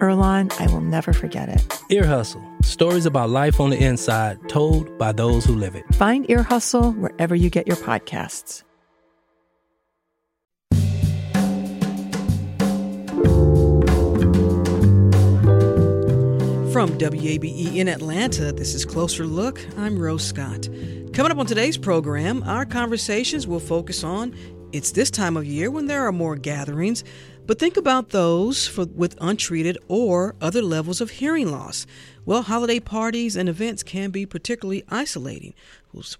Earlonne, I will never forget it. Ear Hustle stories about life on the inside told by those who live it. Find Ear Hustle wherever you get your podcasts. From WABE in Atlanta, this is Closer Look. I'm Rose Scott. Coming up on today's program, our conversations will focus on it's this time of year when there are more gatherings but think about those for, with untreated or other levels of hearing loss. Well, holiday parties and events can be particularly isolating.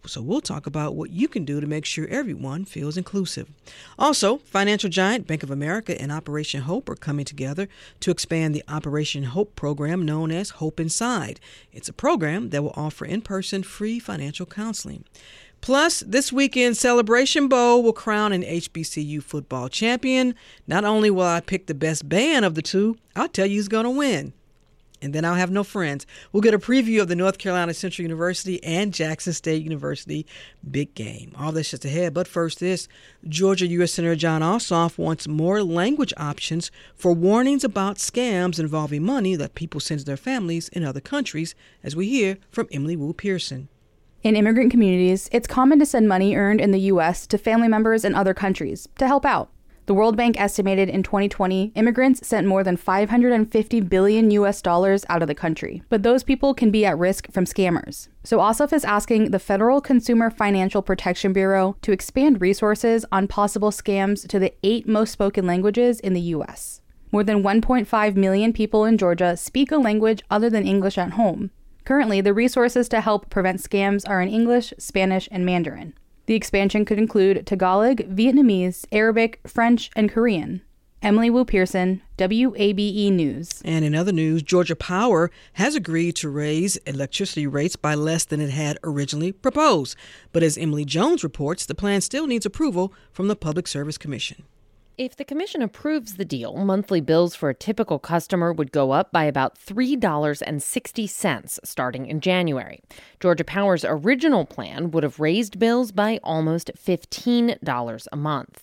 So, we'll talk about what you can do to make sure everyone feels inclusive. Also, financial giant Bank of America and Operation Hope are coming together to expand the Operation Hope program known as Hope Inside. It's a program that will offer in person free financial counseling. Plus, this weekend Celebration Bowl will crown an HBCU football champion. Not only will I pick the best band of the two, I'll tell you who's going to win. And then I'll have no friends. We'll get a preview of the North Carolina Central University and Jackson State University big game. All this just ahead. But first, this Georgia U.S. Senator Jon Ossoff wants more language options for warnings about scams involving money that people send to their families in other countries, as we hear from Emily Wu Pearson. In immigrant communities, it's common to send money earned in the U.S. to family members in other countries to help out. The World Bank estimated in 2020 immigrants sent more than 550 billion US dollars out of the country. But those people can be at risk from scammers. So Ossoff is asking the Federal Consumer Financial Protection Bureau to expand resources on possible scams to the eight most spoken languages in the US. More than 1.5 million people in Georgia speak a language other than English at home, Currently, the resources to help prevent scams are in English, Spanish, and Mandarin. The expansion could include Tagalog, Vietnamese, Arabic, French, and Korean. Emily Wu Pearson, WABE News. And in other news, Georgia Power has agreed to raise electricity rates by less than it had originally proposed. But as Emily Jones reports, the plan still needs approval from the Public Service Commission. If the Commission approves the deal, monthly bills for a typical customer would go up by about $3.60 starting in January. Georgia Power's original plan would have raised bills by almost $15 a month.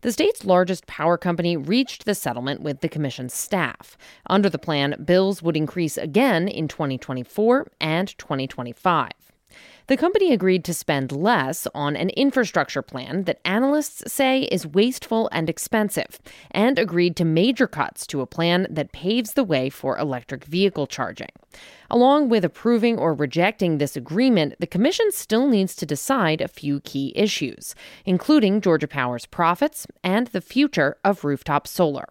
The state's largest power company reached the settlement with the commission's staff. Under the plan, bills would increase again in 2024 and 2025. The company agreed to spend less on an infrastructure plan that analysts say is wasteful and expensive, and agreed to major cuts to a plan that paves the way for electric vehicle charging. Along with approving or rejecting this agreement, the Commission still needs to decide a few key issues, including Georgia Power's profits and the future of rooftop solar.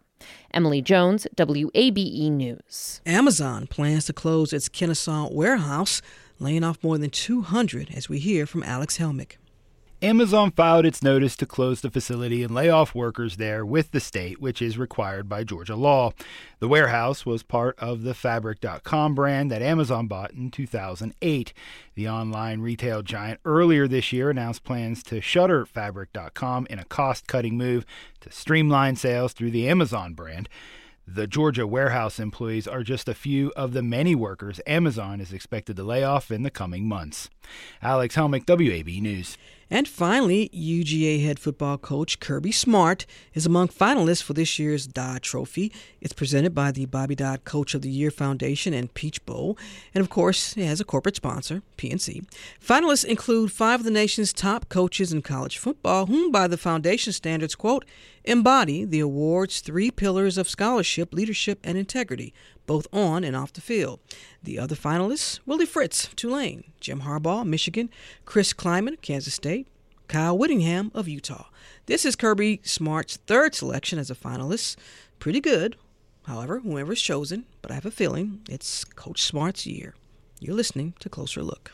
Emily Jones, WABE News. Amazon plans to close its Kennesaw warehouse laying off more than 200, as we hear from Alex Helmick. Amazon filed its notice to close the facility and lay off workers there with the state, which is required by Georgia law. The warehouse was part of the Fabric.com brand that Amazon bought in 2008. The online retail giant earlier this year announced plans to shutter Fabric.com in a cost cutting move to streamline sales through the Amazon brand. The Georgia warehouse employees are just a few of the many workers Amazon is expected to lay off in the coming months. Alex Helmick, WABE News. And finally, UGA head football coach Kirby Smart is among finalists for this year's Dodd Trophy. It's presented by the Bobby Dodd Coach of the Year Foundation and Peach Bowl. And of course, it has a corporate sponsor, PNC. Finalists include five of the nation's top coaches in college football, whom, by the foundation standards, quote, embody the award's three pillars of scholarship, leadership, and integrity both on and off the field. The other finalists Willie Fritz, Tulane, Jim Harbaugh, Michigan, Chris Klieman, Kansas State, Kyle Whittingham of Utah. This is Kirby Smart's third selection as a finalist. Pretty good. However, whoever is chosen, but I have a feeling it's Coach Smart's year. You're listening to Closer Look.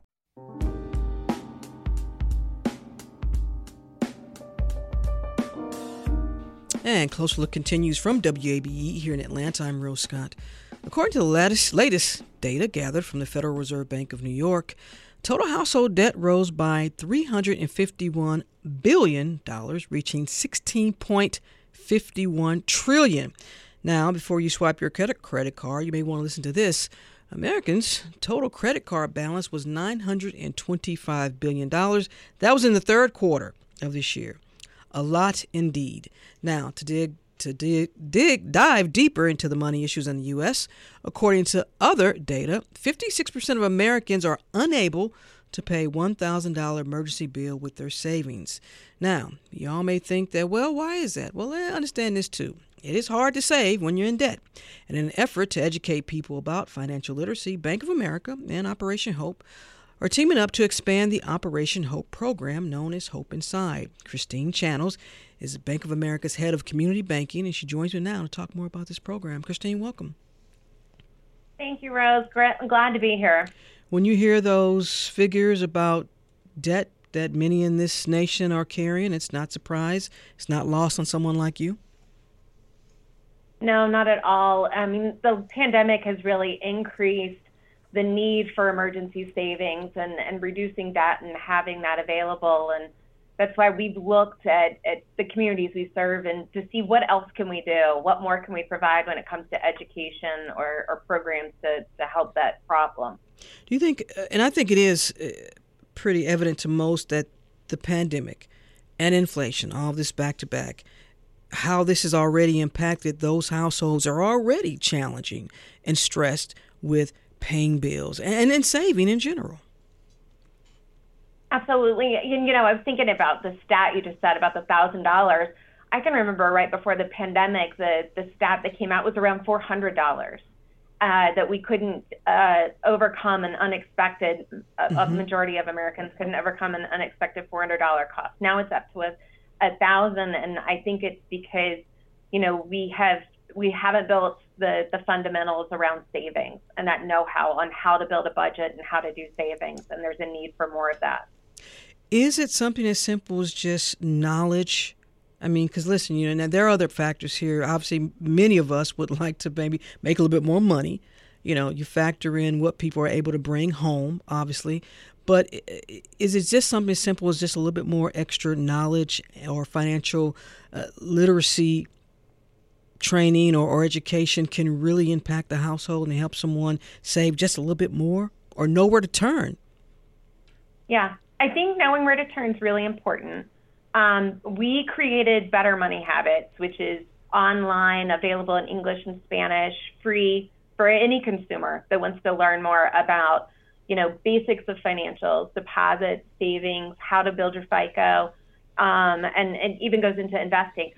And Closer Look continues from WABE here in Atlanta. I'm Rose Scott. According to the latest, latest data gathered from the Federal Reserve Bank of New York, total household debt rose by $351 billion, reaching 16.51 trillion. Now, before you swipe your credit, credit card, you may want to listen to this. Americans' total credit card balance was $925 billion. That was in the third quarter of this year. A lot indeed. Now, to dig to dig, dig dive deeper into the money issues in the US, according to other data, 56% of Americans are unable to pay $1,000 emergency bill with their savings. Now, y'all may think that, well, why is that? Well, I understand this too. It is hard to save when you're in debt. And in an effort to educate people about financial literacy, Bank of America and Operation Hope are teaming up to expand the Operation Hope program known as Hope Inside. Christine Channels is Bank of America's head of community banking, and she joins me now to talk more about this program. Christine, welcome. Thank you, Rose. Glad to be here. When you hear those figures about debt that many in this nation are carrying, it's not surprise. It's not lost on someone like you. No, not at all. I mean, the pandemic has really increased the need for emergency savings and, and reducing debt and having that available. And that's why we've looked at, at the communities we serve and to see what else can we do? What more can we provide when it comes to education or, or programs to, to help that problem? Do you think, uh, and I think it is uh, pretty evident to most that the pandemic and inflation, all this back to back, how this has already impacted those households are already challenging and stressed with paying bills and, and saving in general. Absolutely. And, you know, I was thinking about the stat you just said about the thousand dollars. I can remember right before the pandemic, the, the stat that came out was around four hundred dollars. Uh, that we couldn't uh, overcome an unexpected, uh, mm-hmm. a majority of Americans couldn't overcome an unexpected $400 cost. Now it's up to a, a thousand, and I think it's because, you know, we have we haven't built the, the fundamentals around savings and that know-how on how to build a budget and how to do savings and there's a need for more of that. Is it something as simple as just knowledge? I mean because listen you know now there are other factors here. Obviously many of us would like to maybe make a little bit more money. You know you factor in what people are able to bring home obviously. But is it just something as simple as just a little bit more extra knowledge or financial uh, literacy training or, or education can really impact the household and help someone save just a little bit more or know where to turn. Yeah, I think knowing where to turn is really important. Um, we created Better Money Habits, which is online, available in English and Spanish, free for any consumer that wants to learn more about, you know, basics of financials, deposits, savings, how to build your FICO, um, and, and even goes into investing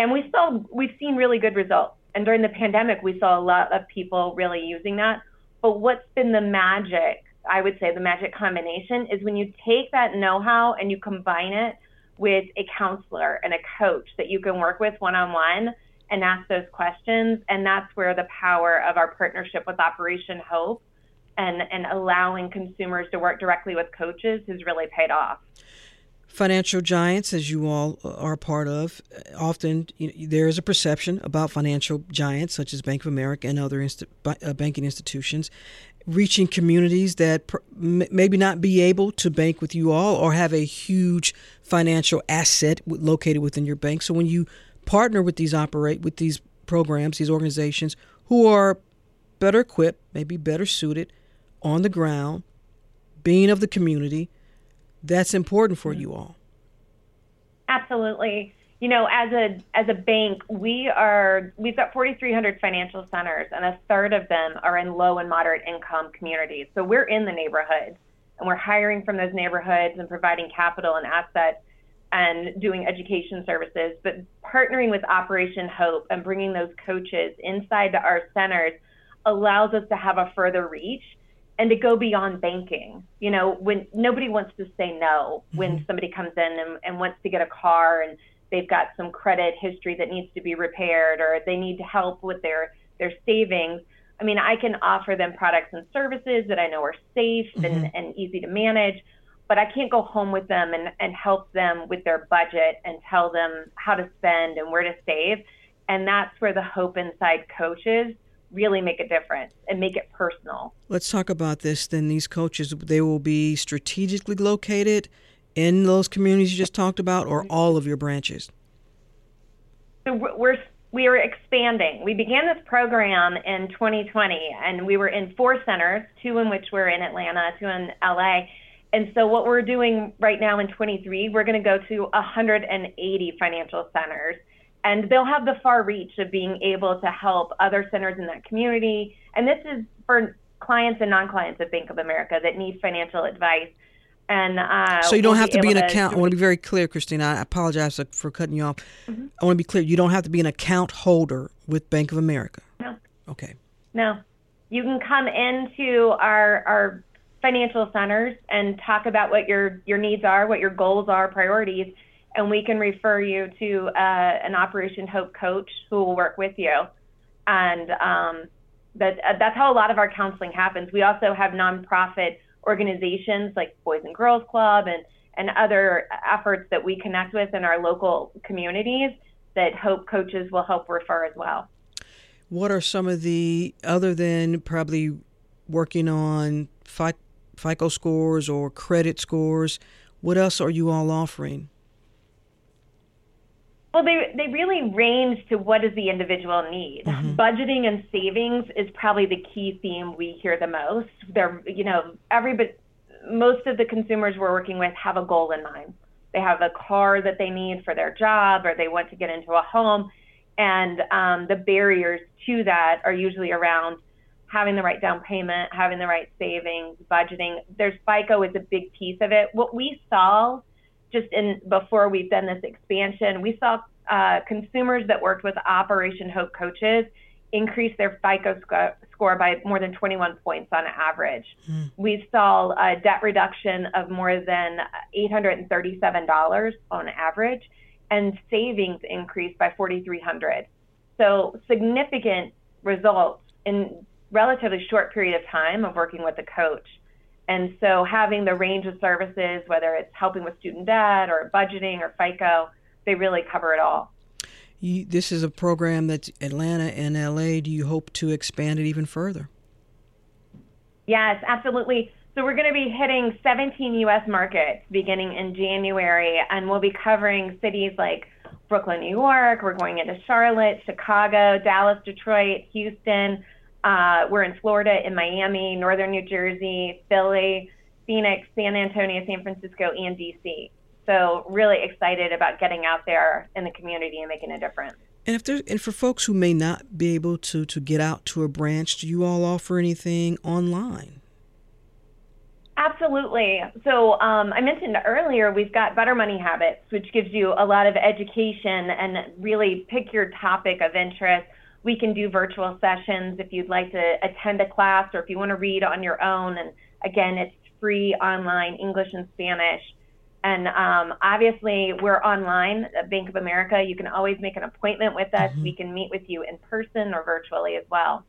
and we saw we've seen really good results. And during the pandemic, we saw a lot of people really using that. But what's been the magic? I would say the magic combination is when you take that know-how and you combine it with a counselor and a coach that you can work with one-on-one and ask those questions. And that's where the power of our partnership with Operation Hope and, and allowing consumers to work directly with coaches has really paid off financial giants, as you all are part of, often you know, there is a perception about financial giants such as Bank of America and other inst- uh, banking institutions reaching communities that pr- maybe not be able to bank with you all or have a huge financial asset w- located within your bank. So when you partner with these operate with these programs, these organizations who are better equipped, maybe better suited on the ground, being of the community, that's important for you all. Absolutely. you know, as a as a bank, we are we've got 4,300 financial centers, and a third of them are in low and moderate income communities. So we're in the neighborhoods, and we're hiring from those neighborhoods and providing capital and assets and doing education services. But partnering with Operation Hope and bringing those coaches inside to our centers allows us to have a further reach and to go beyond banking. You know, when nobody wants to say no when mm-hmm. somebody comes in and, and wants to get a car and they've got some credit history that needs to be repaired or they need to help with their their savings. I mean, I can offer them products and services that I know are safe mm-hmm. and, and easy to manage, but I can't go home with them and, and help them with their budget and tell them how to spend and where to save. And that's where the Hope Inside coaches really make a difference and make it personal. Let's talk about this then. These coaches, they will be strategically located in those communities you just talked about, or all of your branches? So we're we are expanding. We began this program in 2020, and we were in four centers, two in which we're in Atlanta, two in LA. And so what we're doing right now in 23, we're going to go to 180 financial centers, and they'll have the far reach of being able to help other centers in that community. And this is for clients and non-clients of Bank of America that need financial advice and uh, so you don't we'll have to be an account. I want to be very clear, Christina. I apologize for cutting you off. Mm-hmm. I want to be clear. You don't have to be an account holder with Bank of America. No. Okay. No, you can come into our our financial centers and talk about what your your needs are, what your goals are, priorities, and we can refer you to uh, an Operation Hope coach who will work with you. And um, that uh, that's how a lot of our counseling happens. We also have nonprofit organizations like Boys and Girls Club and, and other efforts that we connect with in our local communities that Hope coaches will help refer as well. What are some of the, other than probably working on FICO scores or credit scores, what else are you all offering? Well, they they really range to what does the individual need. Mm-hmm. Budgeting and savings is probably the key theme we hear the most. They're you know everybody, most of the consumers we're working with have a goal in mind. They have a car that they need for their job, or they want to get into a home, and um, the barriers to that are usually around having the right down payment, having the right savings, budgeting. There's FICO is a big piece of it. What we saw just in before we've done this expansion, we saw uh, consumers that worked with Operation Hope coaches increase their FICO sc- score by more than 21 points on average. Mm. We saw a debt reduction of more than $837 on average, and savings increased by 4,300. So significant results in relatively short period of time of working with a coach. And so having the range of services, whether it's helping with student debt or budgeting or FICO, they really cover it all. You, this is a program that's Atlanta and LA. Do you hope to expand it even further? Yes, absolutely. So we're going to be hitting 17 U.S. markets beginning in January, and we'll be covering cities like Brooklyn, New York. We're going into Charlotte, Chicago, Dallas, Detroit, Houston. Uh, we're in Florida, in Miami, Northern New Jersey, Philly, Phoenix, San Antonio, San Francisco, and DC. So really excited about getting out there in the community and making a difference. And if there, and for folks who may not be able to to get out to a branch, do you all offer anything online? Absolutely. So um, I mentioned earlier we've got Better Money Habits, which gives you a lot of education and really pick your topic of interest we can do virtual sessions if you'd like to attend a class or if you want to read on your own. And again, it's free online English and Spanish. And um, obviously, we're online at Bank of America. You can always make an appointment with us. Mm-hmm. We can meet with you in person or virtually as well.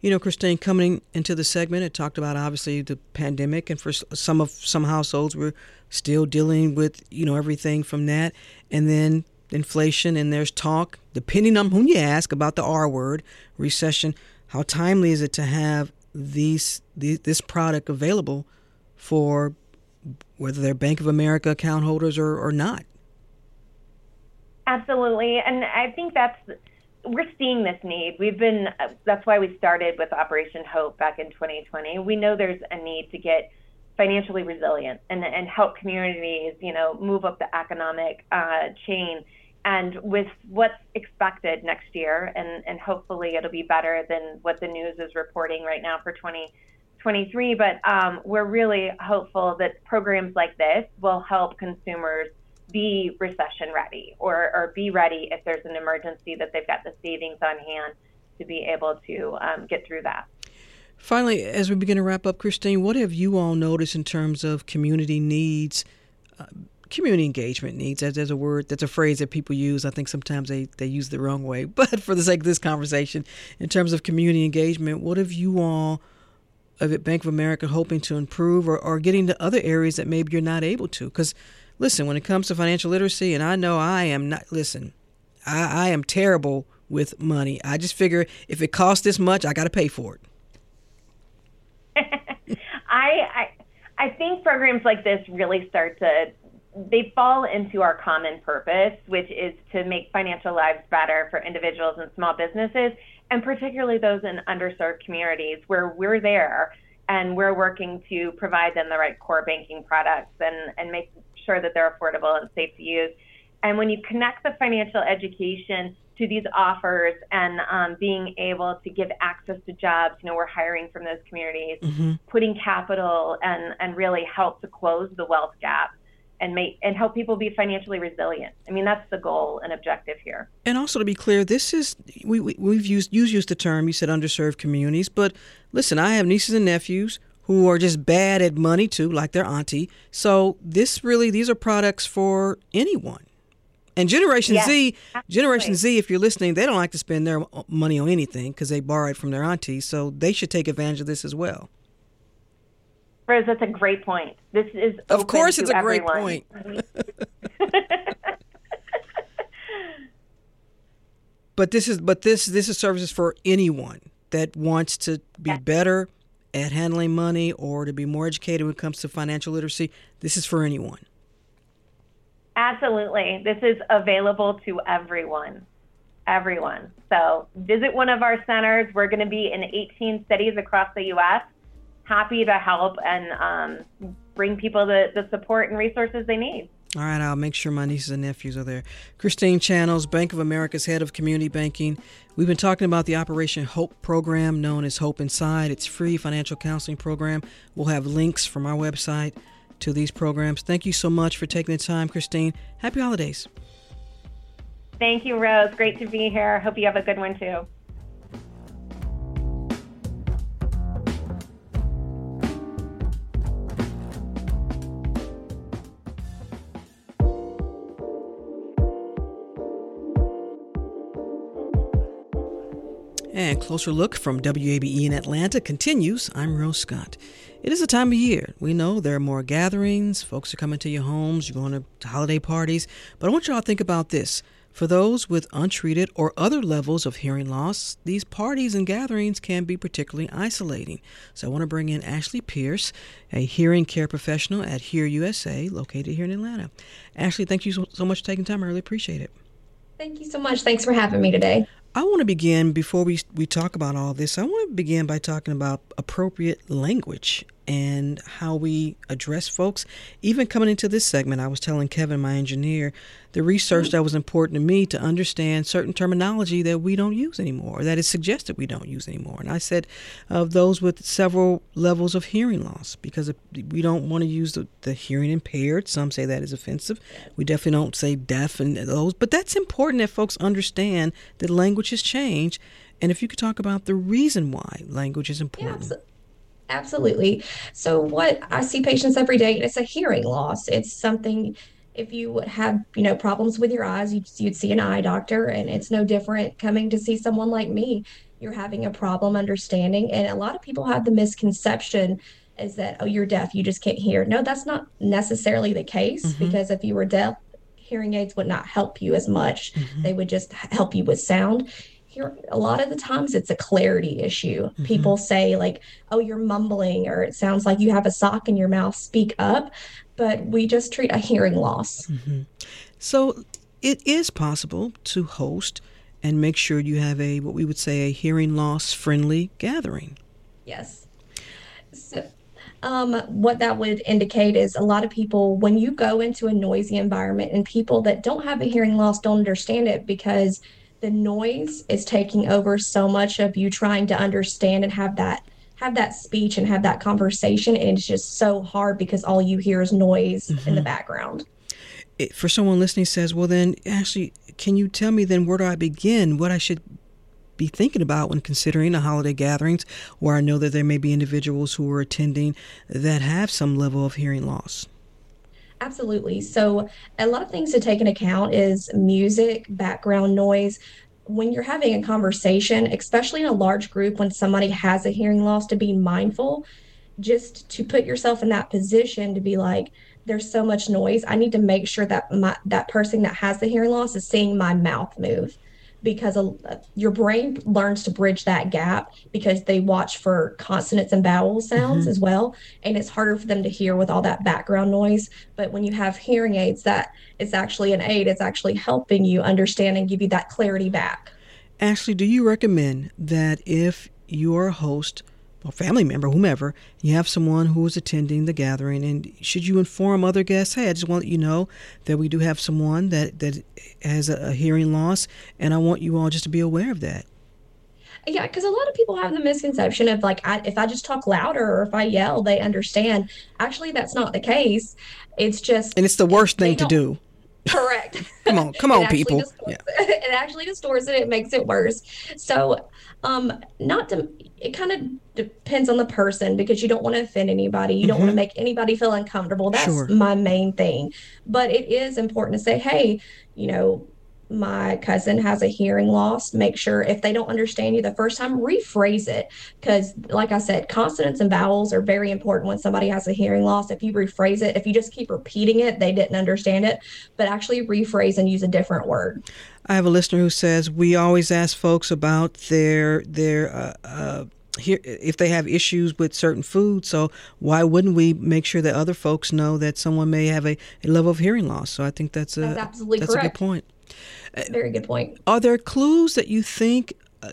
You know, Christine, coming into the segment, it talked about obviously the pandemic, and for some of some households, we're still dealing with you know everything from that, and then inflation, and there's talk, depending on whom you ask, about the R word, recession. How timely is it to have these, these this product available for whether they're Bank of America account holders or, or not? Absolutely, and I think that's we're seeing this need. We've been that's why we started with Operation Hope back in 2020. We know there's a need to get financially resilient and and help communities, you know, move up the economic uh, chain and with what's expected next year, and, and hopefully it'll be better than what the news is reporting right now for 2023. But um, we're really hopeful that programs like this will help consumers be recession ready or, or be ready if there's an emergency that they've got the savings on hand to be able to um, get through that. Finally, as we begin to wrap up, Christine, what have you all noticed in terms of community needs? Uh, community engagement needs. There's a word, that's a phrase that people use. I think sometimes they, they use the wrong way. But for the sake of this conversation, in terms of community engagement, what have you all of at Bank of America hoping to improve or, or getting to other areas that maybe you're not able to? Because listen, when it comes to financial literacy, and I know I am not, listen, I, I am terrible with money. I just figure if it costs this much, I got to pay for it. I, I I think programs like this really start to they fall into our common purpose, which is to make financial lives better for individuals and small businesses, and particularly those in underserved communities where we're there and we're working to provide them the right core banking products and, and make sure that they're affordable and safe to use. And when you connect the financial education to these offers and um, being able to give access to jobs, you know, we're hiring from those communities, mm-hmm. putting capital and, and really help to close the wealth gap and make and help people be financially resilient. I mean, that's the goal and objective here. And also to be clear, this is we, we have used you used the term you said underserved communities, but listen, I have nieces and nephews who are just bad at money too, like their auntie. So this really these are products for anyone. And Generation Z, absolutely. Generation Z, if you're listening, they don't like to spend their money on anything because they borrowed from their aunties. So they should take advantage of this as well. Rose, that's a great point. This is of course it's a everyone. great point. but this is but this this is services for anyone that wants to be better at handling money or to be more educated when it comes to financial literacy. This is for anyone. Absolutely. This is available to everyone. Everyone. So visit one of our centers. We're going to be in 18 cities across the U.S happy to help and um, bring people the, the support and resources they need. All right, I'll make sure my nieces and nephews are there. Christine Channels, Bank of America's head of community banking. We've been talking about the Operation Hope program known as Hope Inside. It's free financial counseling program. We'll have links from our website to these programs. Thank you so much for taking the time, Christine. Happy holidays. Thank you, Rose. Great to be here. Hope you have a good one too. And Closer Look from WABE in Atlanta continues. I'm Rose Scott. It is a time of year. We know there are more gatherings, folks are coming to your homes, you're going to holiday parties. But I want y'all to think about this. For those with untreated or other levels of hearing loss, these parties and gatherings can be particularly isolating. So I want to bring in Ashley Pierce, a hearing care professional at Hear USA, located here in Atlanta. Ashley, thank you so, so much for taking time. I really appreciate it. Thank you so much. Thanks for having me today. I want to begin before we we talk about all this. I want to begin by talking about appropriate language and how we address folks. Even coming into this segment, I was telling Kevin, my engineer, the research that was important to me to understand certain terminology that we don't use anymore, that is suggested we don't use anymore. And I said of those with several levels of hearing loss, because we don't want to use the, the hearing impaired. Some say that is offensive. We definitely don't say deaf and those, but that's important that folks understand that language has changed. And if you could talk about the reason why language is important. Yeah, Absolutely. So, what I see patients every day, it's a hearing loss. It's something, if you would have, you know, problems with your eyes, you'd, you'd see an eye doctor, and it's no different coming to see someone like me. You're having a problem understanding. And a lot of people have the misconception is that, oh, you're deaf, you just can't hear. No, that's not necessarily the case mm-hmm. because if you were deaf, hearing aids would not help you as much. Mm-hmm. They would just help you with sound here a lot of the times it's a clarity issue. Mm-hmm. People say like, "Oh, you're mumbling," or "It sounds like you have a sock in your mouth." Speak up. But we just treat a hearing loss. Mm-hmm. So it is possible to host and make sure you have a what we would say a hearing loss friendly gathering. Yes. So Um, what that would indicate is a lot of people, when you go into a noisy environment and people that don't have a hearing loss don't understand it because the noise is taking over so much of you trying to understand and have that have that speech and have that conversation and it's just so hard because all you hear is noise mm-hmm. in the mm-hmm. background it, for someone listening says well then actually can you tell me then where do i begin what i should be thinking about when considering the holiday gatherings where i know that there may be individuals who are attending that have some level of hearing loss Absolutely. So, a lot of things to take into account is music, background noise. When you're having a conversation, especially in a large group, when somebody has a hearing loss, to be mindful, just to put yourself in that position to be like, there's so much noise. I need to make sure that my, that person that has the hearing loss is seeing my mouth move because your brain learns to bridge that gap because they watch for consonants and vowel sounds mm-hmm. as well. And it's harder for them to hear with all that background noise. But when you have hearing aids that it's actually an aid. It's actually helping you understand and give you that clarity back. Ashley do you recommend that if you're a host or family member, whomever, you have someone who is attending the gathering, and should you inform other guests, hey, I just want you know that we do have someone that that has a, a hearing loss, and I want you all just to be aware of that. Yeah, because a lot of people have the misconception of like, I, if I just talk louder or if I yell, they understand. Actually, that's not the case. It's just, and it's the worst thing to do. Correct. come on, come on, people. Yeah. It actually distorts it. It makes it worse. So, um, not to. It kind of depends on the person because you don't want to offend anybody. You mm-hmm. don't want to make anybody feel uncomfortable. That's sure. my main thing. But it is important to say, hey, you know, my cousin has a hearing loss make sure if they don't understand you the first time rephrase it. Because like i said consonants and vowels are very important when somebody has a hearing loss. If you rephrase it if you just keep repeating it they didn't understand it. But actually rephrase and use a different word. I have a listener who says we always ask folks about their their uh, uh, here if they have issues with certain foods so why wouldn't we make sure that other folks know that someone may have a, a level of hearing loss? So i think that's a that's absolutely that's correct. a good point very good point. Are there clues that you think uh,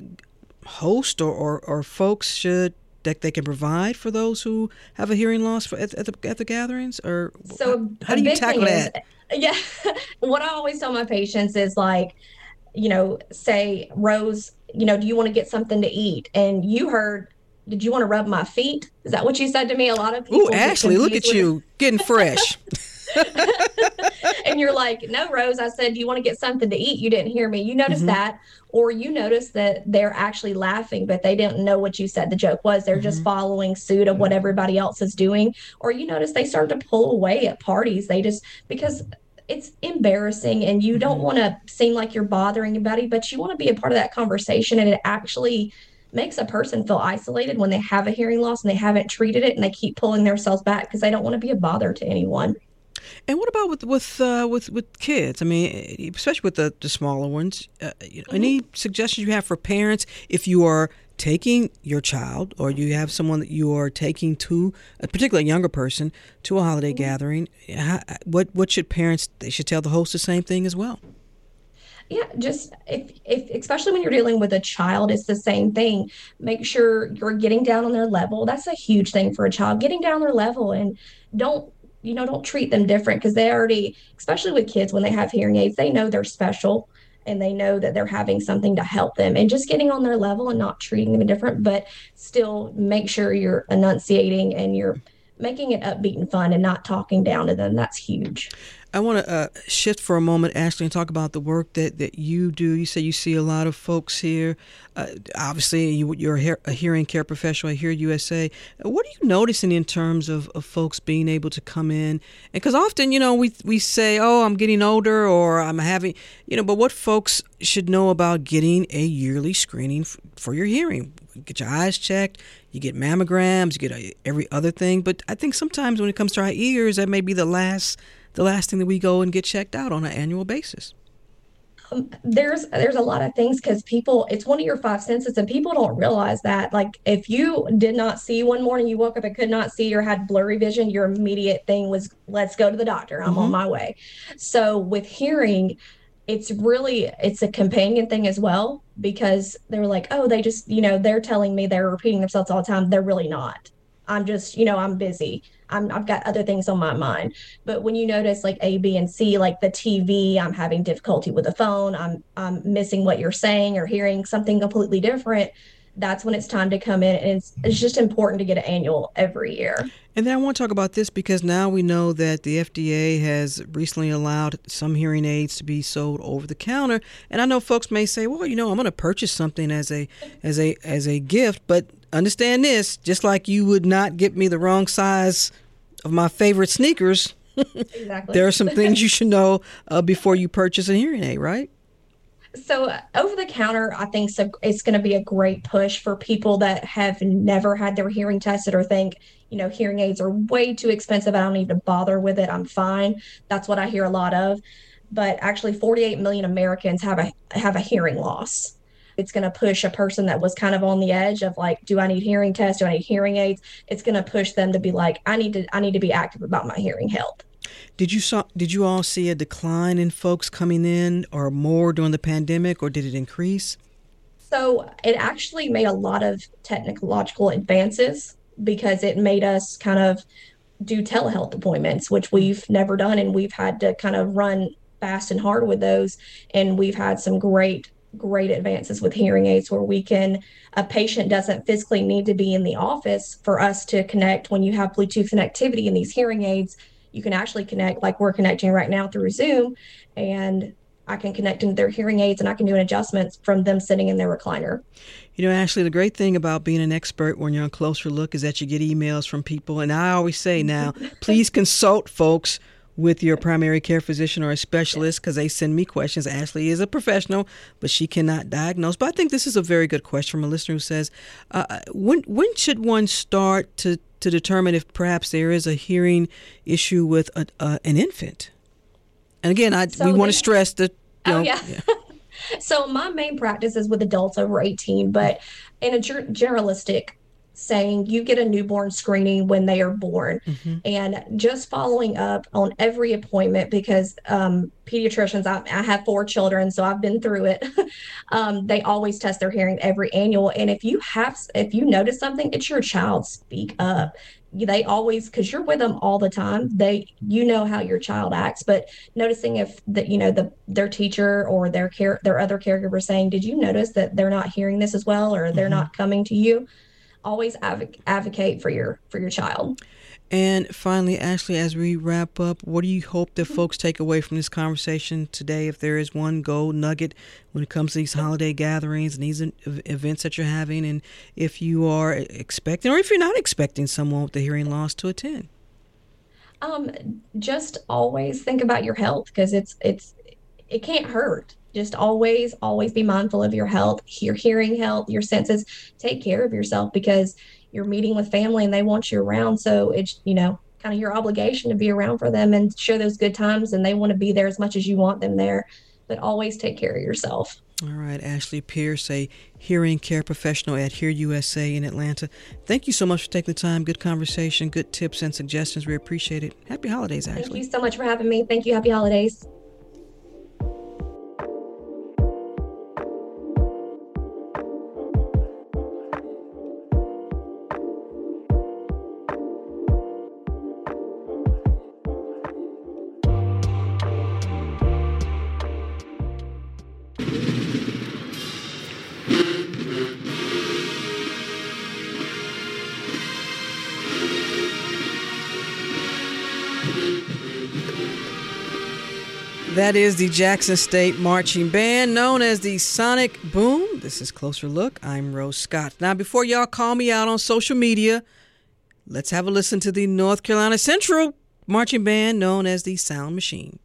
a host or, or, or folks should that they can provide for those who have a hearing loss for, at, at, the, at the gatherings? Or so how, how do you tackle that? Is, yeah, what I always tell my patients is like, you know, say Rose, you know, do you want to get something to eat? And you heard did you want to rub my feet? Is that what you said to me? A lot of people. Ooh, Ashley, look at you getting fresh. and you're like, no, Rose, I said, do you want to get something to eat? You didn't hear me. You notice mm-hmm. that. Or you notice that they're actually laughing, but they didn't know what you said the joke was. They're mm-hmm. just following suit of what everybody else is doing. Or you notice they start to pull away at parties. They just, because it's embarrassing and you don't mm-hmm. want to seem like you're bothering anybody, but you want to be a part of that conversation. And it actually, makes a person feel isolated when they have a hearing loss and they haven't treated it and they keep pulling themselves back because they don't want to be a bother to anyone. And what about with with uh, with with kids? I mean, especially with the, the smaller ones. Uh, mm-hmm. Any suggestions you have for parents if you are taking your child or you have someone that you are taking to a particularly a younger person to a holiday mm-hmm. gathering? How, what what should parents? They should tell the host the same thing as well. Yeah, just if, if especially when you're dealing with a child, it's the same thing. Make sure you're getting down on their level. That's a huge thing for a child. Getting down their level and don't you know don't treat them different because they already especially with kids when they have hearing aids they know they're special and they know that they're having something to help them and just getting on their level and not treating them different but still make sure you're enunciating and you're making it upbeat and fun and not talking down to them. That's huge I want to uh, shift for a moment, Ashley, and talk about the work that, that you do. You say you see a lot of folks here. Uh, obviously, you, are a hearing care professional here at USA. What are you noticing in terms of, of folks being able to come in? Because often, you know, we we say, "Oh, I'm getting older," or "I'm having," you know. But what folks should know about getting a yearly screening f- for your hearing? Get your eyes checked. You get mammograms. You get a, every other thing. But I think sometimes when it comes to our ears, that may be the last the last thing that we go and get checked out on an annual basis? Um, there's there's a lot of things because people it's one of your five senses and people don't realize that like if you did not see one morning you woke up and could not see or had blurry vision your immediate thing was let's go to the doctor i'm mm-hmm. on my way so with hearing it's really it's a companion thing as well because they're like oh they just you know they're telling me they're repeating themselves all the time they're really not I'm just, you know, I'm busy. I'm, I've got other things on my mind. But when you notice like A, B, and C, like the TV, I'm having difficulty with the phone. I'm I'm missing what you're saying or hearing something completely different. That's when it's time to come in, and it's it's just important to get an annual every year. And then I want to talk about this because now we know that the FDA has recently allowed some hearing aids to be sold over the counter. And I know folks may say, "Well, you know, I'm going to purchase something as a as a as a gift," but understand this, just like you would not get me the wrong size of my favorite sneakers. exactly. there are some things you should know uh, before you purchase a hearing aid, right? So uh, over the counter, I think so, it's going to be a great push for people that have never had their hearing tested or think, you know, hearing aids are way too expensive. I don't need to bother with it. I'm fine. That's what I hear a lot of. But actually, 48 million Americans have a have a hearing loss. It's going to push a person that was kind of on the edge of like, do I need hearing tests? Do I need hearing aids? It's going to push them to be like, I need to I need to be active about my hearing health. Did you saw did you all see a decline in folks coming in or more during the pandemic or did it increase? So it actually made a lot of technological advances because it made us kind of do telehealth appointments, which we've never done. And we've had to kind of run fast and hard with those. And we've had some great, great advances with hearing aids where we can, a patient doesn't physically need to be in the office for us to connect. When you have Bluetooth connectivity in these hearing aids, you can actually connect like we're connecting right now through Zoom and I can connect into their hearing aids and I can do an adjustment from them sitting in their recliner. You know, Ashley, the great thing about being an expert when you're on Closer Look is that you get emails from people. And I always say now, please consult folks with your primary care physician or a specialist because they send me questions. Ashley is a professional, but she cannot diagnose. But I think this is a very good question from a listener who says, uh, when, when should one start to, to determine if perhaps there is a hearing issue with a, uh, an infant? And again, I, so we want to stress that. You oh, know, oh, yeah. yeah. so my main practice is with adults over 18, but in a ger- generalistic saying you get a newborn screening when they are born. Mm-hmm. and just following up on every appointment because um, pediatricians I, I, have four children so i've been through it. Um, they always test their hearing every annual. And if you have if you notice something it's your child. Speak up. They always because you're with them all the time they you know how your child acts. But noticing if that you know the their teacher or their care their other caregiver saying did you notice that they're not hearing this as well or they're mm-hmm. not coming to you always adv- advocate for your for your child and finally, Ashley, as we wrap up, what do you hope that folks take away from this conversation today? If there is one gold nugget when it comes to these holiday gatherings and these events that you're having, and if you are expecting or if you're not expecting someone with a hearing loss to attend? Um, just always think about your health because it's it's it can't hurt just always always be mindful of your health your hearing health your senses take care of yourself because you're meeting with family and they want you around so it's you know kind of your obligation to be around for them and share those good times and they want to be there as much as you want them there but always take care of yourself all right, Ashley Pierce, a hearing care professional at Hear USA in Atlanta. Thank you so much for taking the time. Good conversation, good tips and suggestions. We appreciate it. Happy holidays, Ashley. Thank you so much for having me. Thank you. Happy holidays. That is the Jackson State Marching Band, known as the Sonic Boom. This is Closer Look. I'm Rose Scott. Now, before y'all call me out on social media, let's have a listen to the North Carolina Central Marching Band, known as the Sound Machine.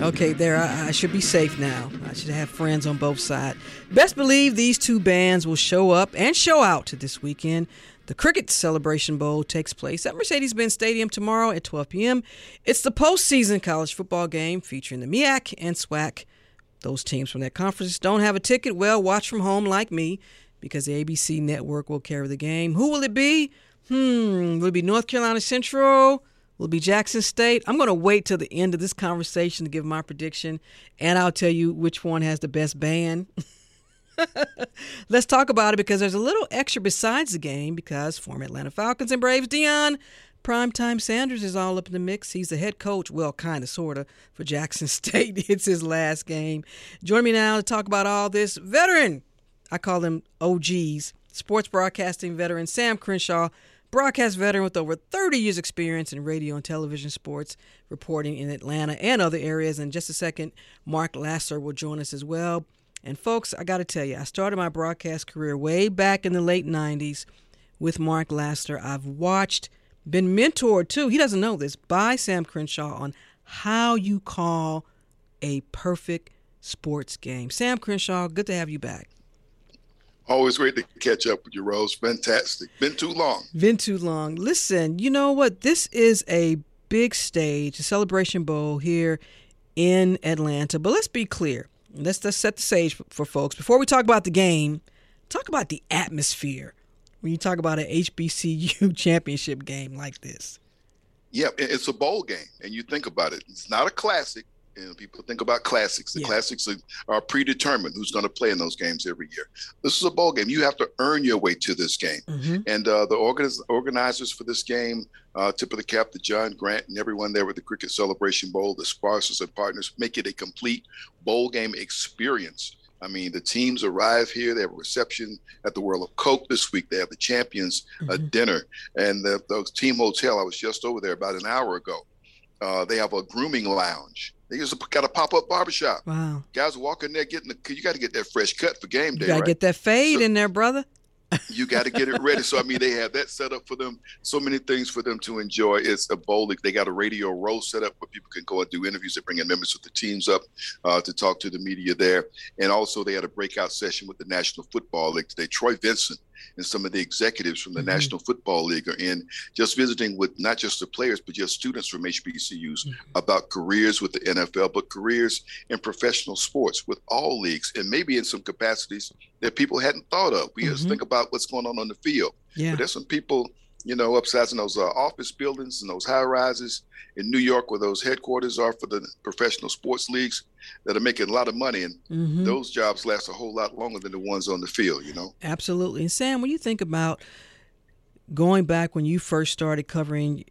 Okay, there, I, I, should be safe now. I should have friends on both sides. Best believe these two bands will show up and show out to this weekend. The Cricket Celebration Bowl takes place at Mercedes Benz Stadium tomorrow at 12 p.m. It's the postseason college football game featuring the MEAC and SWAC. Those teams from that conference don't have a ticket. Well, watch from home like me because the ABC network will carry the game. Who will it be? Hmm, will it be North Carolina Central will be Jackson State. I'm going to wait till the end of this conversation to give my prediction, and I'll tell you which one has the best band. Let's talk about it because there's a little extra besides the game because former Atlanta Falcons and Braves Deion Primetime Sanders is all up in the mix. He's the head coach, well, kind of, sort of, for Jackson State. It's his last game. Join me now to talk about all this. Veteran, I call them OGs, sports broadcasting veteran Sam Crenshaw, broadcast veteran with over 30 years' experience in radio and television sports reporting in Atlanta and other areas. In just a second, Mark Lassiter will join us as well. And folks, I got to tell you, I started my broadcast career way back in the late 90s with Mark Lassiter. I've watched, been mentored too, he doesn't know this, by Sam Crenshaw on how you call a perfect sports game. Sam Crenshaw, good to have you back. Always great to catch up with you, Rose. Fantastic. Been too long. Been too long. Listen, you know what? This is a big stage, a celebration bowl here in Atlanta. But let's be clear. Let's just set the stage for, for folks. Before we talk about the game, talk about the atmosphere when you talk about an HBCU championship game like this. Yeah, it's a bowl game, and you think about it. It's not a classic, and people think about classics. The yeah. classics are, are, predetermined who's going to play in those games every year. This is a bowl game. You have to earn your way to this game. Mm-hmm. And uh, the organiz- organizers for this game, uh, tip of the cap to John Grant and everyone there with the Cricket Celebration Bowl, the sponsors and partners, make it a complete bowl game experience. I mean, the teams arrive here. They have a reception at the World of Coke this week. They have the champions mm-hmm. uh, dinner, and the, the, team hotel. I was just over there about an hour ago. Uh, they have a grooming lounge. They just got a pop up barbershop. Wow. Guys walking there getting the, you got to get that fresh cut for game day. You got to right? get that fade so, in there, brother. you got to get it ready. So I mean, they have that set up for them. So many things for them to enjoy. It's a bowl. They got a radio row set up where people can go and do interviews. They bring in members of the teams up uh, to talk to the media there, and also they had a breakout session with the National Football League today. Troy Vincent and some of the executives from the mm-hmm. National Football League are in just visiting with not just the players, but just students from HBCUs mm-hmm. about careers with the NFL, but careers in professional sports with all leagues and maybe in some capacities that people hadn't thought of. We mm-hmm. just think about what's going on on the field. Yeah. But there's some people you know, upsizing those uh, office buildings and those high rises in New York, where those headquarters are for the professional sports leagues that are making a lot of money, and mm-hmm. those jobs last a whole lot longer than the ones on the field. You know, absolutely. And Sam, when you think about going back when you first started covering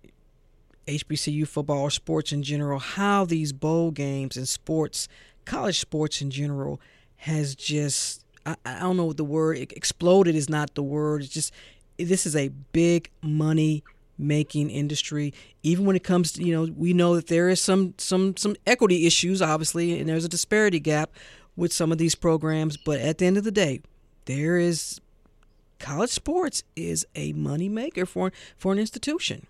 HBCU football or sports in general, how these bowl games and sports, college sports in general, has just I, I don't know what the word exploded is not the word. It's just this is a big money making industry even when it comes to you know we know that there is some some some equity issues obviously and there's a disparity gap with some of these programs but at the end of the day there is college sports is a money maker for for an institution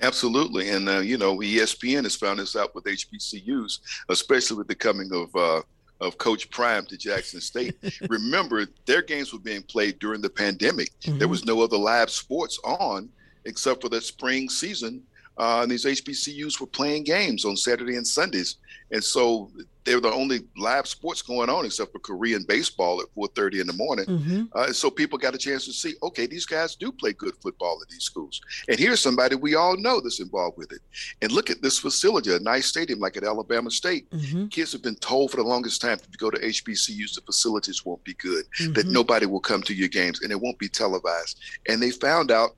absolutely and uh, you know espn has found this out with hbcus especially with the coming of uh, of Coach Prime to Jackson State. Remember, their games were being played during the pandemic. Mm-hmm. There was no other live sports on except for the spring season. Uh, and these HBCUs were playing games on Saturday and Sundays. And so they were the only live sports going on except for Korean baseball at 4:30 in the morning. Mm-hmm. Uh, so people got a chance to see, okay, these guys do play good football at these schools. And here's somebody we all know that's involved with it. And look at this facility, a nice stadium like at Alabama State. Mm-hmm. Kids have been told for the longest time if you go to HBCUs, the facilities won't be good, mm-hmm. that nobody will come to your games, and it won't be televised. And they found out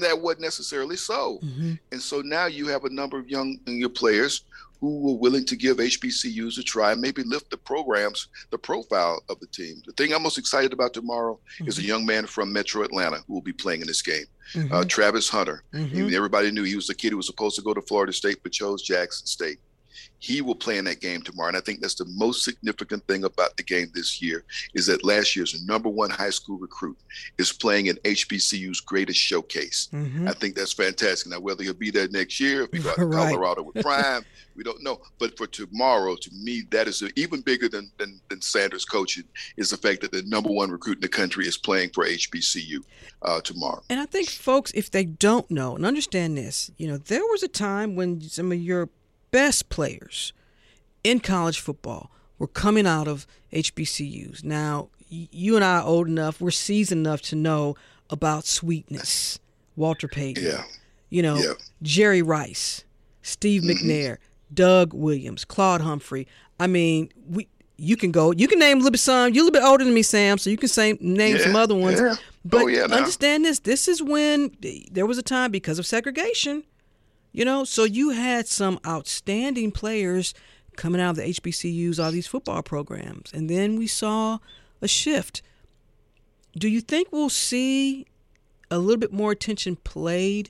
that wasn't necessarily so. Mm-hmm. And so now you have a number of young your players who were willing to give HBCUs a try and maybe lift the programs, the profile of the team. The thing I'm most excited about tomorrow mm-hmm. is a young man from Metro Atlanta who will be playing in this game, mm-hmm. uh, Travis Hunter. Mm-hmm. Everybody knew he was the kid who was supposed to go to Florida State but chose Jackson State he will play in that game tomorrow. And I think that's the most significant thing about the game this year is that last year's number one high school recruit is playing in HBCU's greatest showcase. Mm-hmm. I think that's fantastic. Now, whether he'll be there next year, if he got to right. Colorado with Prime, we don't know. But for tomorrow, to me, that is even bigger than, than, than Sanders coaching is the fact that the number one recruit in the country is playing for HBCU uh, tomorrow. And I think folks, if they don't know and understand this, you know, there was a time when some of your best players in college football were coming out of HBCUs. Now, you and I are old enough, we're seasoned enough to know about sweetness. Walter Payton. Yeah. You know, Yeah. Jerry Rice, Steve Mm-hmm. McNair, Doug Williams, Claude Humphrey. I mean, we you can go. You can name a little bit some. You're a little bit older than me, Sam, so you can say name some other ones. yeah. But Oh, yeah, understand this. This is when there was a time because of segregation. You know, so you had some outstanding players coming out of the HBCUs, all these football programs, and then we saw a shift. Do you think we'll see a little bit more attention played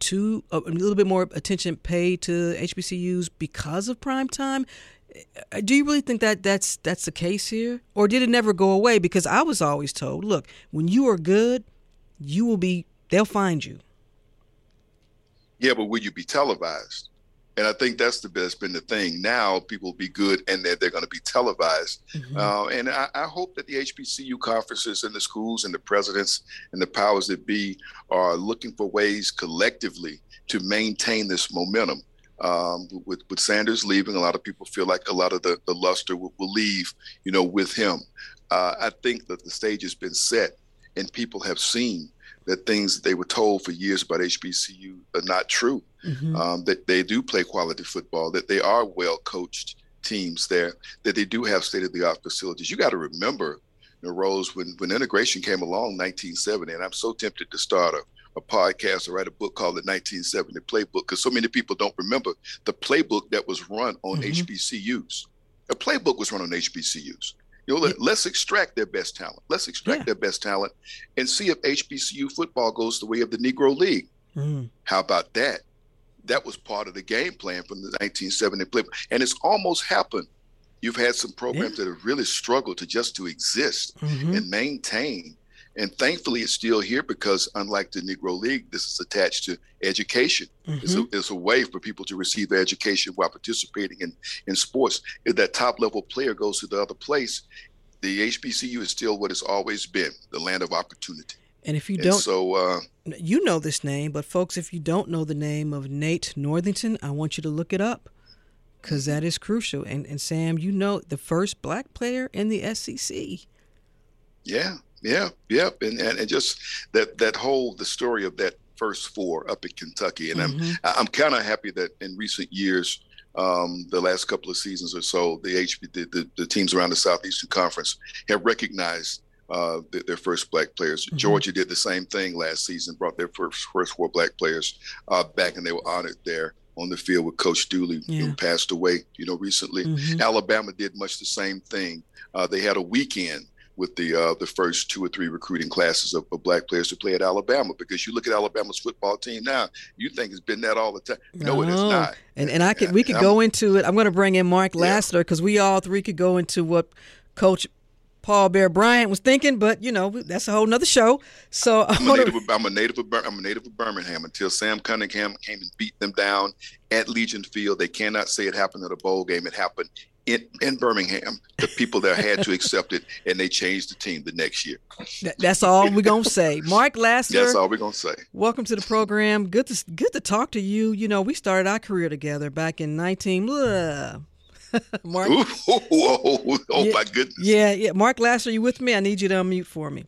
to a little bit more attention paid to HBCUs because of prime time? Uh, Do you really think that that's that's the case here, or did it never go away? Because I was always told, look, when you are good, you will be. They'll find you. Yeah, but will you be televised? And I think that's the best been the thing. Now people will be good and they're, they're going to be televised. Uh, and I, I hope that the HBCU conferences and the schools and the presidents and the powers that be are looking for ways collectively to maintain this momentum. Um, with, with Sanders leaving, a lot of people feel like a lot of the, the luster will, will leave, you know, with him. Uh, I think that the stage has been set and people have seen that things that they were told for years about HBCU are not true. Um, that they do play quality football, that they are well coached teams there, that they do have state of the art facilities. You got to remember, you know, Rose, when, when integration came along 1970, and I'm so tempted to start a, a podcast or write a book called the 1970 Playbook because so many people don't remember the playbook that was run on HBCUs. A playbook was run on HBCUs. You know, let, let's extract their best talent. Let's extract Yeah. their best talent and see if HBCU football goes the way of the Negro League. Mm. How about that? That was part of the game plan from the 1970 play, and it's almost happened. You've had some programs that have really struggled to just to exist Mhm. and maintain. And thankfully, it's still here because, unlike the Negro League, this is attached to education. It's, a, it's a way for people to receive their education while participating in, in sports. If that top level player goes to the other place, the HBCU is still what it's always been the land of opportunity. And if you And don't, so, uh, you know this name, but folks, if you don't know the name of Nate Northington, I want you to look it up because that is crucial. And and Sam, you know the first black player in the SEC. Yeah, yeah, yep, and, and and just that that whole the story of that first four up in Kentucky, and Mhm. I'm I'm kind of happy that in recent years, um, the last couple of seasons or so, the HB the, the, the teams around the Southeastern Conference have recognized. Uh, their, their first black players. Mm-hmm. Georgia did the same thing last season, brought their first first four black players uh, back, and they were honored there on the field with Coach Dooley, Yeah. who passed away, you know, recently. Mhm. Alabama did much the same thing. Uh, they had a weekend with the uh, the first two or three recruiting classes of, of black players to play at Alabama because you look at Alabama's football team now, you think it's been that all the time. No, it is not. And and I could we could I'm- go into it. I'm going to bring in Mark Yeah. Lassiter because we all three could go into what Coach Paul Bear Bryant was thinking, but you know that's a whole nother show. So I'm a native. Of, I'm a native of. I'm a native of Birmingham. Until Sam Cunningham came and beat them down at Legion Field, they cannot say it happened at a bowl game. It happened in, in Birmingham. The people there had to accept it, and they changed the team the next year. that's all we're gonna say. Mark Lassiter, That's all we're gonna say. welcome to the program. Good to good to talk to you. You know we started our career together back in 19. Blah. Mark, Ooh, oh, oh, oh, Yeah, my goodness. Yeah, yeah. Mark Lassiter, you with me? I need you to unmute for me.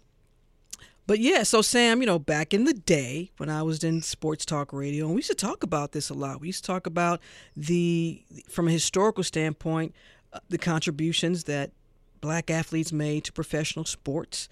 But yeah, so Sam, you know, back in the day when I was in sports talk radio, and we used to talk about this a lot. We used to talk about the, from a historical standpoint, uh, the contributions that black athletes made to professional sports.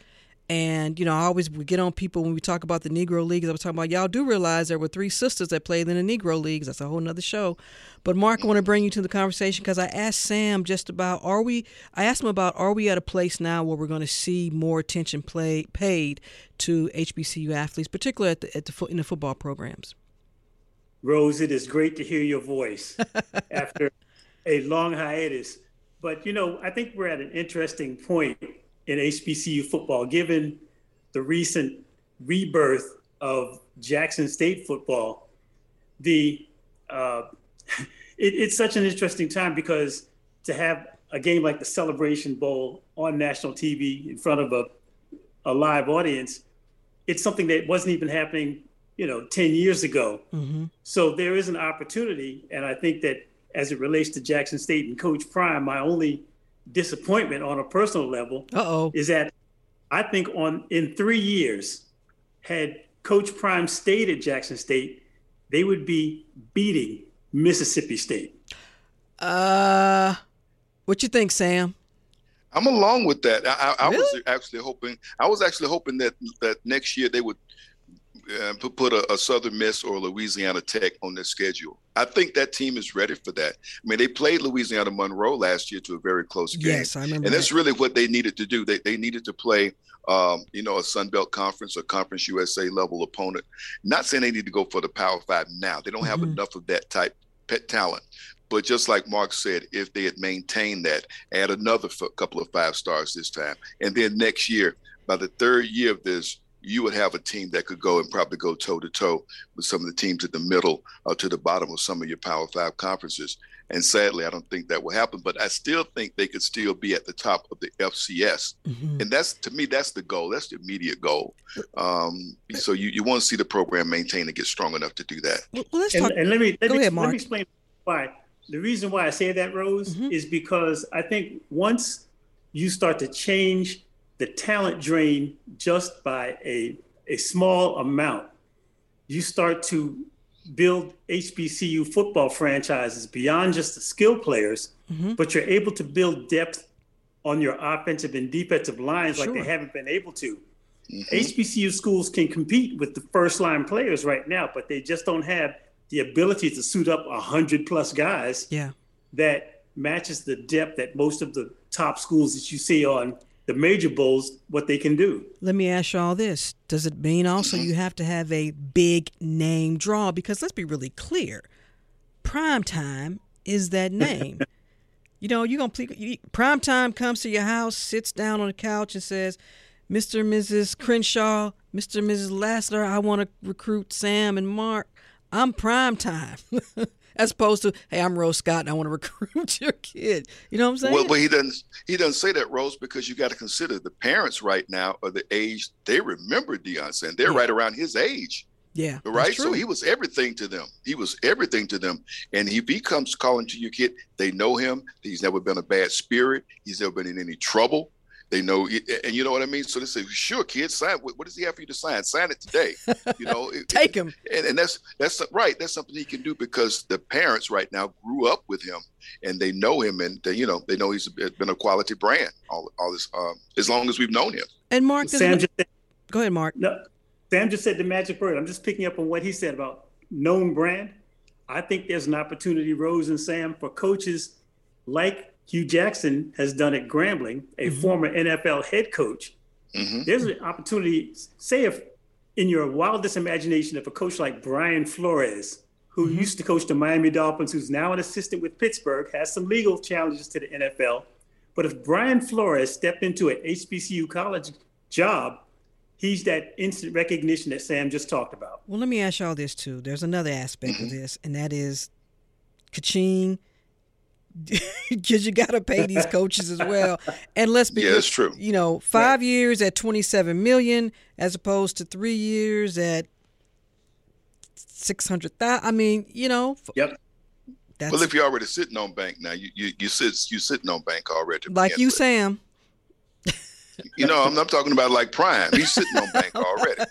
And, you know, I always would get on people when we talk about the Negro Leagues. I was talking about, y'all do realize there were three sisters that played in the Negro Leagues. That's a whole nother show. But, Mark, I want to bring you to the conversation because I asked Sam just about, are we, I asked him about, are we at a place now where we're going to see more attention play, paid to HBCU athletes, particularly at the, at the, in the football programs? Rose, it is great to hear your voice after a long hiatus. But, you know, I think we're at an interesting point in HBCU football, given the recent rebirth of Jackson State football. The uh, it, it's such an interesting time because to have a game like the Celebration Bowl on national TV in front of a, a live audience, it's something that wasn't even happening, you know, 10 years ago. Mm-hmm. So there is an opportunity, and I think that as it relates to Jackson State and Coach Prime, my only disappointment on a personal level Uh oh. is that I think on in three years, had Coach Prime stayed at Jackson State, they would be beating Mississippi State. Uh, what you think, Sam? I'm along with that. I, I, really? I was actually hoping. I was actually hoping that that next year they would uh, put a, a, Southern Miss or Louisiana Tech on their schedule. I think that team is ready for that. I mean, they played Louisiana Monroe last year to a very close game. Yes, I remember. And that's that. really what they needed to do. They, they needed to play, um, you know, a Sun Belt Conference or Conference USA level opponent. Not saying they need to go for the Power Five now. They don't have mm-hmm. enough of that type pet talent. But just like Mark said, if they had maintained that, add another f- couple of five stars this time, and then next year, by the third year of this, you would have a team that could go and probably go toe to toe with some of the teams at the middle or to the bottom of some of your Power Five conferences. And sadly, I don't think that will happen. But I still think they could still be at the top of the FCS, mm-hmm. and that's to me that's the goal. That's the immediate goal. Um, so you, you want to see the program maintain and get strong enough to do that. Well, let's talk. And, and let me let, me, ahead, let me explain why. The reason why I say that, Rose, mm-hmm. is because I think once you start to change the talent drain just by a, a small amount, you start to build HBCU football franchises beyond just the skill players, mm-hmm. but you're able to build depth on your offensive and defensive lines sure. like they haven't been able to. Mm-hmm. HBCU schools can compete with the first line players right now, but they just don't have the ability to suit up a hundred plus guys. Yeah. That matches the depth that most of the top schools that you see on the major bowls what they can do. Let me ask you all this. Does it mean also you have to have a big name draw? Because let's be really clear. Prime time is that name. you know, you're going to prime time comes to your house, sits down on the couch and says, Mr. and Mrs. Crenshaw, Mr. and Mrs. Lassiter, I want to recruit Sam and Mark. I'm prime time. as opposed to, hey, I'm Rose Scott and I want to recruit your kid. You know what I'm saying? Well, but he doesn't he doesn't say that, Rose, because you got to consider the parents right now are the age they remember Deion and they're yeah. right around his age. Yeah. Right. So he was everything to them. He was everything to them. And if he comes calling to your kid, they know him. He's never been a bad spirit. He's never been in any trouble. They know, and you know what I mean. So they say, "Sure, kid, sign. What, what does he have for you to sign? Sign it today." You know, take him. And, and, that's that's right. That's something he can do because the parents right now grew up with him and they know him, and they, you know they know he's been a quality brand all all this um, as long as we've known him. And Mark, Sam just said, go ahead, Mark. No, Sam just said the magic word. I'm just picking up on what he said about known brand. I think there's an opportunity, Rose and Sam, for coaches like Hue Jackson has done at Grambling, a mm-hmm. former NFL head coach. Mm-hmm. There's an opportunity, say if in your wildest imagination, if a coach like Brian Flores, who mm-hmm. used to coach the Miami Dolphins, who's now an assistant with Pittsburgh, has some legal challenges to the NFL. But if Brian Flores stepped into an HBCU college job, he's that instant recognition that Sam just talked about. Well, let me ask y'all this too. There's another aspect of mm-hmm. this, and that is Kaching because you got to pay these coaches as well. And let's be, yeah, that's true. You know, five right. years at twenty seven million as opposed to three years at six hundred thousand. I mean, you know. Yep. well, if you're already sitting on bank now, you you, you sit you sitting on bank already. Like you, with. Sam. You know, I'm, I'm talking about like Prime. He's sitting on bank already.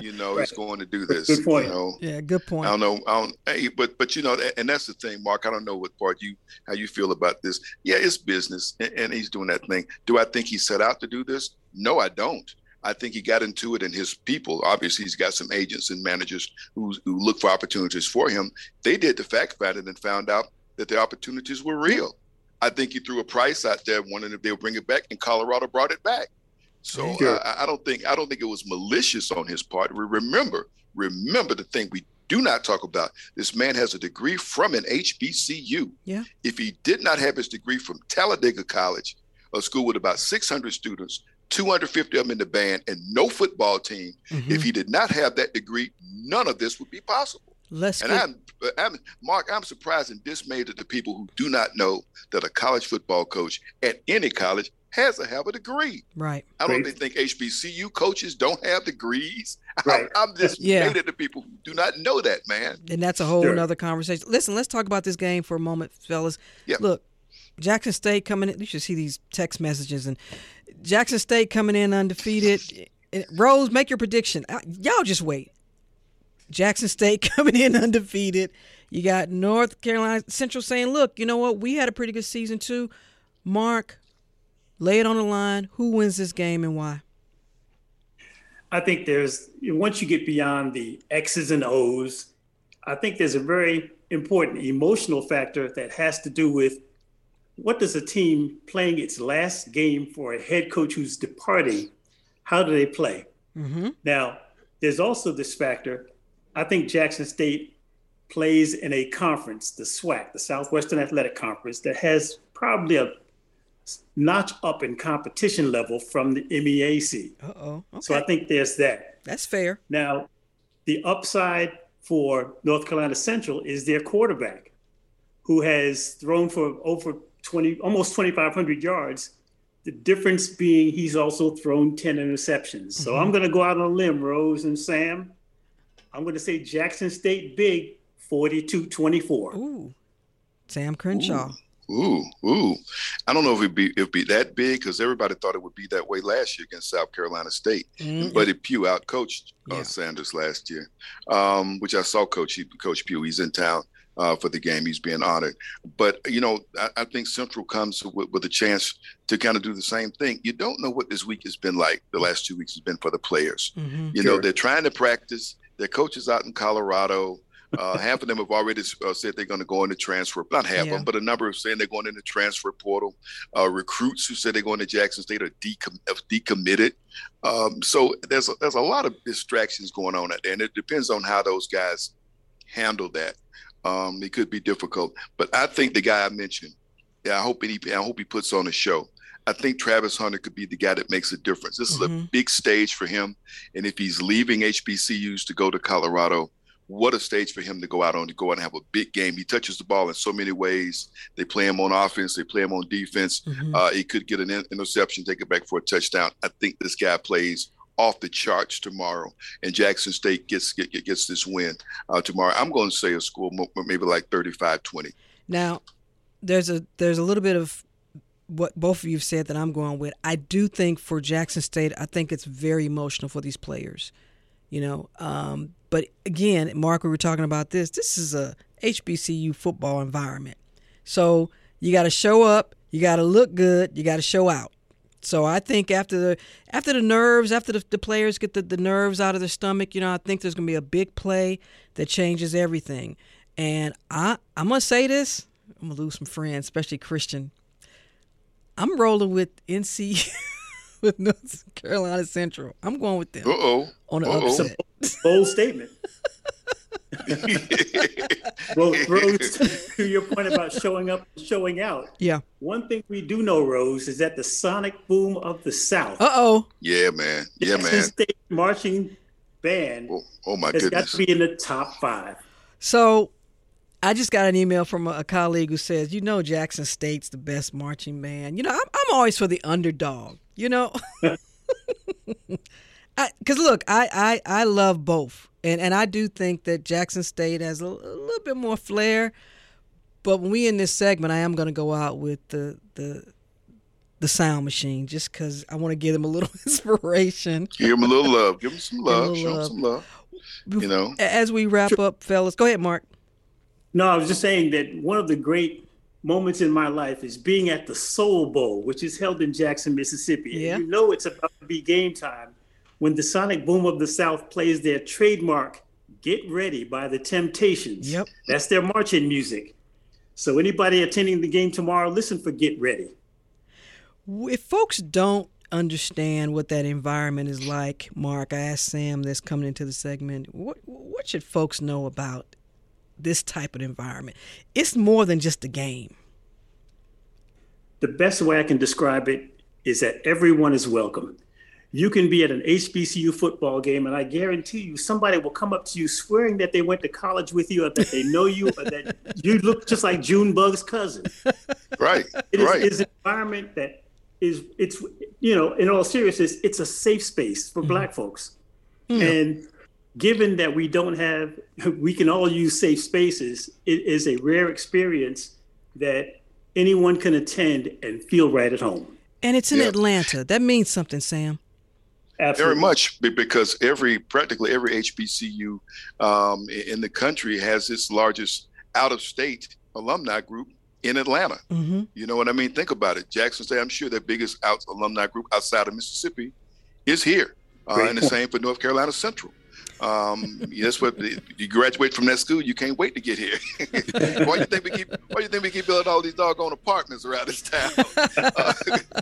You know, right. he's going to do this. Good point. You know, yeah, good point. I don't know. I don't. Hey, but but you know, and that's the thing, Mark. I don't know what part you how you feel about this. Yeah, it's business, and, and he's doing that thing. Do I think he set out to do this? No, I don't. I think he got into it, and his people. Obviously, he's got some agents and managers who who look for opportunities for him. They did the fact finding and found out that the opportunities were real. I think he threw a price out there, wondering if they'll bring it back, and Colorado brought it back. So I, I, don't think I don't think it was malicious on his part. Remember, remember the thing we do not talk about. This man has a degree from an HBCU. Yeah. If he did not have his degree from Talladega College, a school with about 600 students, 250 of them in the band, and no football team, mm-hmm. if he did not have that degree, none of this would be possible. Let's and get... I'm, I'm, Mark, I'm surprised and dismayed at the people who do not know that a college football coach at any college has to have a degree. Right. I don't right. think HBCU coaches don't have degrees. Right. I, am just yeah. mad at the people who do not know that, man. And that's a whole sure. other conversation. Listen, let's talk about this game for a moment, fellas. Yeah. Look, Jackson State coming in. You should see these text messages and Jackson State coming in undefeated. Rose, make your prediction. Y'all just wait. Jackson State coming in undefeated. You got North Carolina Central saying, "Look, you know what? We had a pretty good season too." Mark, lay it on the line. Who wins this game and why? I think there's once you get beyond the X's and O's, I think there's a very important emotional factor that has to do with what does a team playing its last game for a head coach who's departing, how do they play? Mm-hmm. Now, there's also this factor. I think Jackson State plays in a conference, the SWAC, the Southwestern Athletic Conference, that has probably a notch up in competition level from the MEAC. Uh-oh. Okay. So I think there's that. That's fair. Now, the upside for North Carolina Central is their quarterback, who has thrown for over 20, almost 2,500 yards. The difference being he's also thrown 10 interceptions. So Mm-hmm. I'm going to go out on a limb, Rose and Sam. I'm going to say Jackson State big, 42 24. Ooh. Sam Crenshaw. Ooh, ooh. I don't know if it'd be it'd be that big because everybody thought it would be that way last year against South Carolina State. Mm, Buddy Pough outcoached uh, Yeah. Sanders last year, um, which I saw Coach he- Coach Pough. He's in town uh, for the game. He's being honored. But you know, I, I think Central comes with, with a chance to kind of do the same thing. You don't know what this week has been like. The last two weeks has been for the players. Mhm. You know, they're trying to practice. Their coaches out in Colorado. Uh, half of them have already uh, said they're going to go into transfer. Not half of them, but a number of saying they're going into transfer portal. Uh, recruits who said they're going to Jackson State are decom- have decommitted. Um, so there's a, there's a lot of distractions going on out there, and it depends on how those guys handle that. Um, it could be difficult, but I think the guy I mentioned, yeah, I hope he I hope he puts on a show. I think Travis Hunter could be the guy that makes a difference. This is a Mhm. big stage for him, and if he's leaving HBCUs to go to Colorado, what a stage for him to go out on to go out and have a big game. He touches the ball in so many ways. They play him on offense, they play him on defense. Mhm. Uh, he could get an in- interception, take it back for a touchdown. I think this guy plays off the charts tomorrow, and Jackson State gets get, get- gets this win uh, tomorrow. I'm going to say a score maybe like 35-20. Now, there's a there's a little bit of what both of you've said that I'm going with. I do think for Jackson State, I think it's very emotional for these players. You know, um, but again, Mark, we were talking about this. This is a HBCU football environment, so you got to show up, you got to look good, you got to show out. So I think after the after the nerves, after the, the players get the, the nerves out of their stomach, you know, I think there's gonna be a big play that changes everything. And I I'm gonna say this, I'm gonna lose some friends, especially Christian. I'm rolling with NC with North Carolina Central. I'm going with them Uh oh. on the Uh-oh. upset. Bold statement. Well, Rose, to your point about showing up, showing out. Yeah. One thing we do know, Rose, is that the sonic boom of the South, Uh oh. yeah, man. Yeah, Jackson man. State marching band, Oh, oh my has got goodness. to be in the top five. So I just got an email from a, colleague who says, you know, Jackson State's the best marching band. You know, I'm, I'm always for the underdog, you know? Because look, I, I, I love both. And, and I do think that Jackson State has a, a little bit more flair. But when we in this segment, I am going to go out with the, the, the sound machine just because I want to give them a little inspiration. Give him a little love. Give him some love. Show love. some love. You know. As we wrap up, fellas, go ahead, Mark. No, I was just saying that one of the great moments in my life is being at the Soul Bowl, which is held in Jackson, Mississippi. And Yeah. you know it's about to be game time when the sonic boom of the South plays their trademark Get Ready by the Temptations. Yep. That's their marching music. So anybody attending the game tomorrow, listen for Get Ready. if folks don't understand what that environment is like, Mark, I asked Sam this coming into the segment. What what should folks know about this type of environment? It's more than just a game. The best way I can describe it is that everyone is welcome. You can be at an HBCU football game, and I guarantee you, somebody will come up to you swearing that they went to college with you, or that they know you, or that you look just like Junebug's cousin. Right. It is right. it's an environment that is, it's, you know, in all seriousness, it's a safe space for mm-hmm. Black folks. Mm. And given that we don't have, we can all use safe spaces, it is a rare experience that anyone can attend and feel right at home. And it's in Yeah. Atlanta. That means something, Sam. Absolutely. Very much because every practically every HBCU um, in the country has its largest out of state alumni group in Atlanta. Mm-hmm. You know what I mean? Think about it. Jackson State, I'm sure their biggest out alumni group outside of Mississippi is here. Uh, and the same for North Carolina Central. Um, that's what you graduate from that school. You can't wait to get here. why do you think we keep? Why do you think we keep building all these doggone apartments around this town? Uh,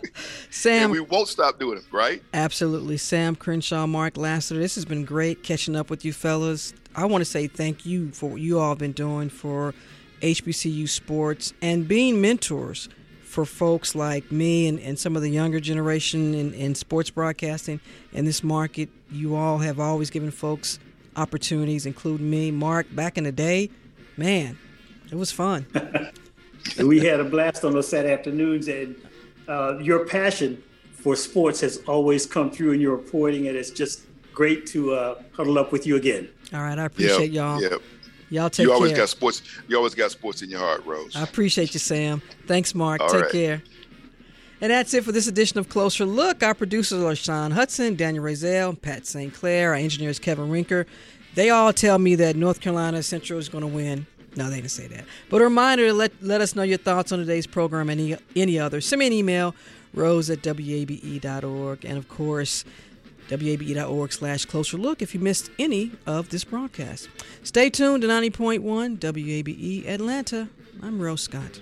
Sam, and we won't stop doing them, right? Absolutely, Sam Crenshaw, Mark Lassiter. This has been great catching up with you fellas. I want to say thank you for what you all have been doing for HBCU sports and being mentors for folks like me and, and some of the younger generation in, in sports broadcasting in this market. You all have always given folks opportunities, including me. Mark, back in the day, man, it was fun. we had a blast on those Saturday afternoons, and uh, your passion for sports has always come through in your reporting, and it's just great to uh, huddle up with you again. All right, I appreciate yep, y'all. Yep. Y'all take you always care. got sports. You always got sports in your heart, Rose. I appreciate you, Sam. Thanks, Mark. All take right. care. And that's it for this edition of Closer Look. Our producers are Sean Hudson, Daniel Razel, Pat St. Clair. Our engineer is Kevin Rinker. They all tell me that North Carolina Central is going to win. No, they didn't say that. But a reminder to let, let us know your thoughts on today's program and any, any other. Send me an email, rose at wabe.org. And of course, wabe.org slash closer look if you missed any of this broadcast. Stay tuned to 90.1 WABE Atlanta. I'm Rose Scott.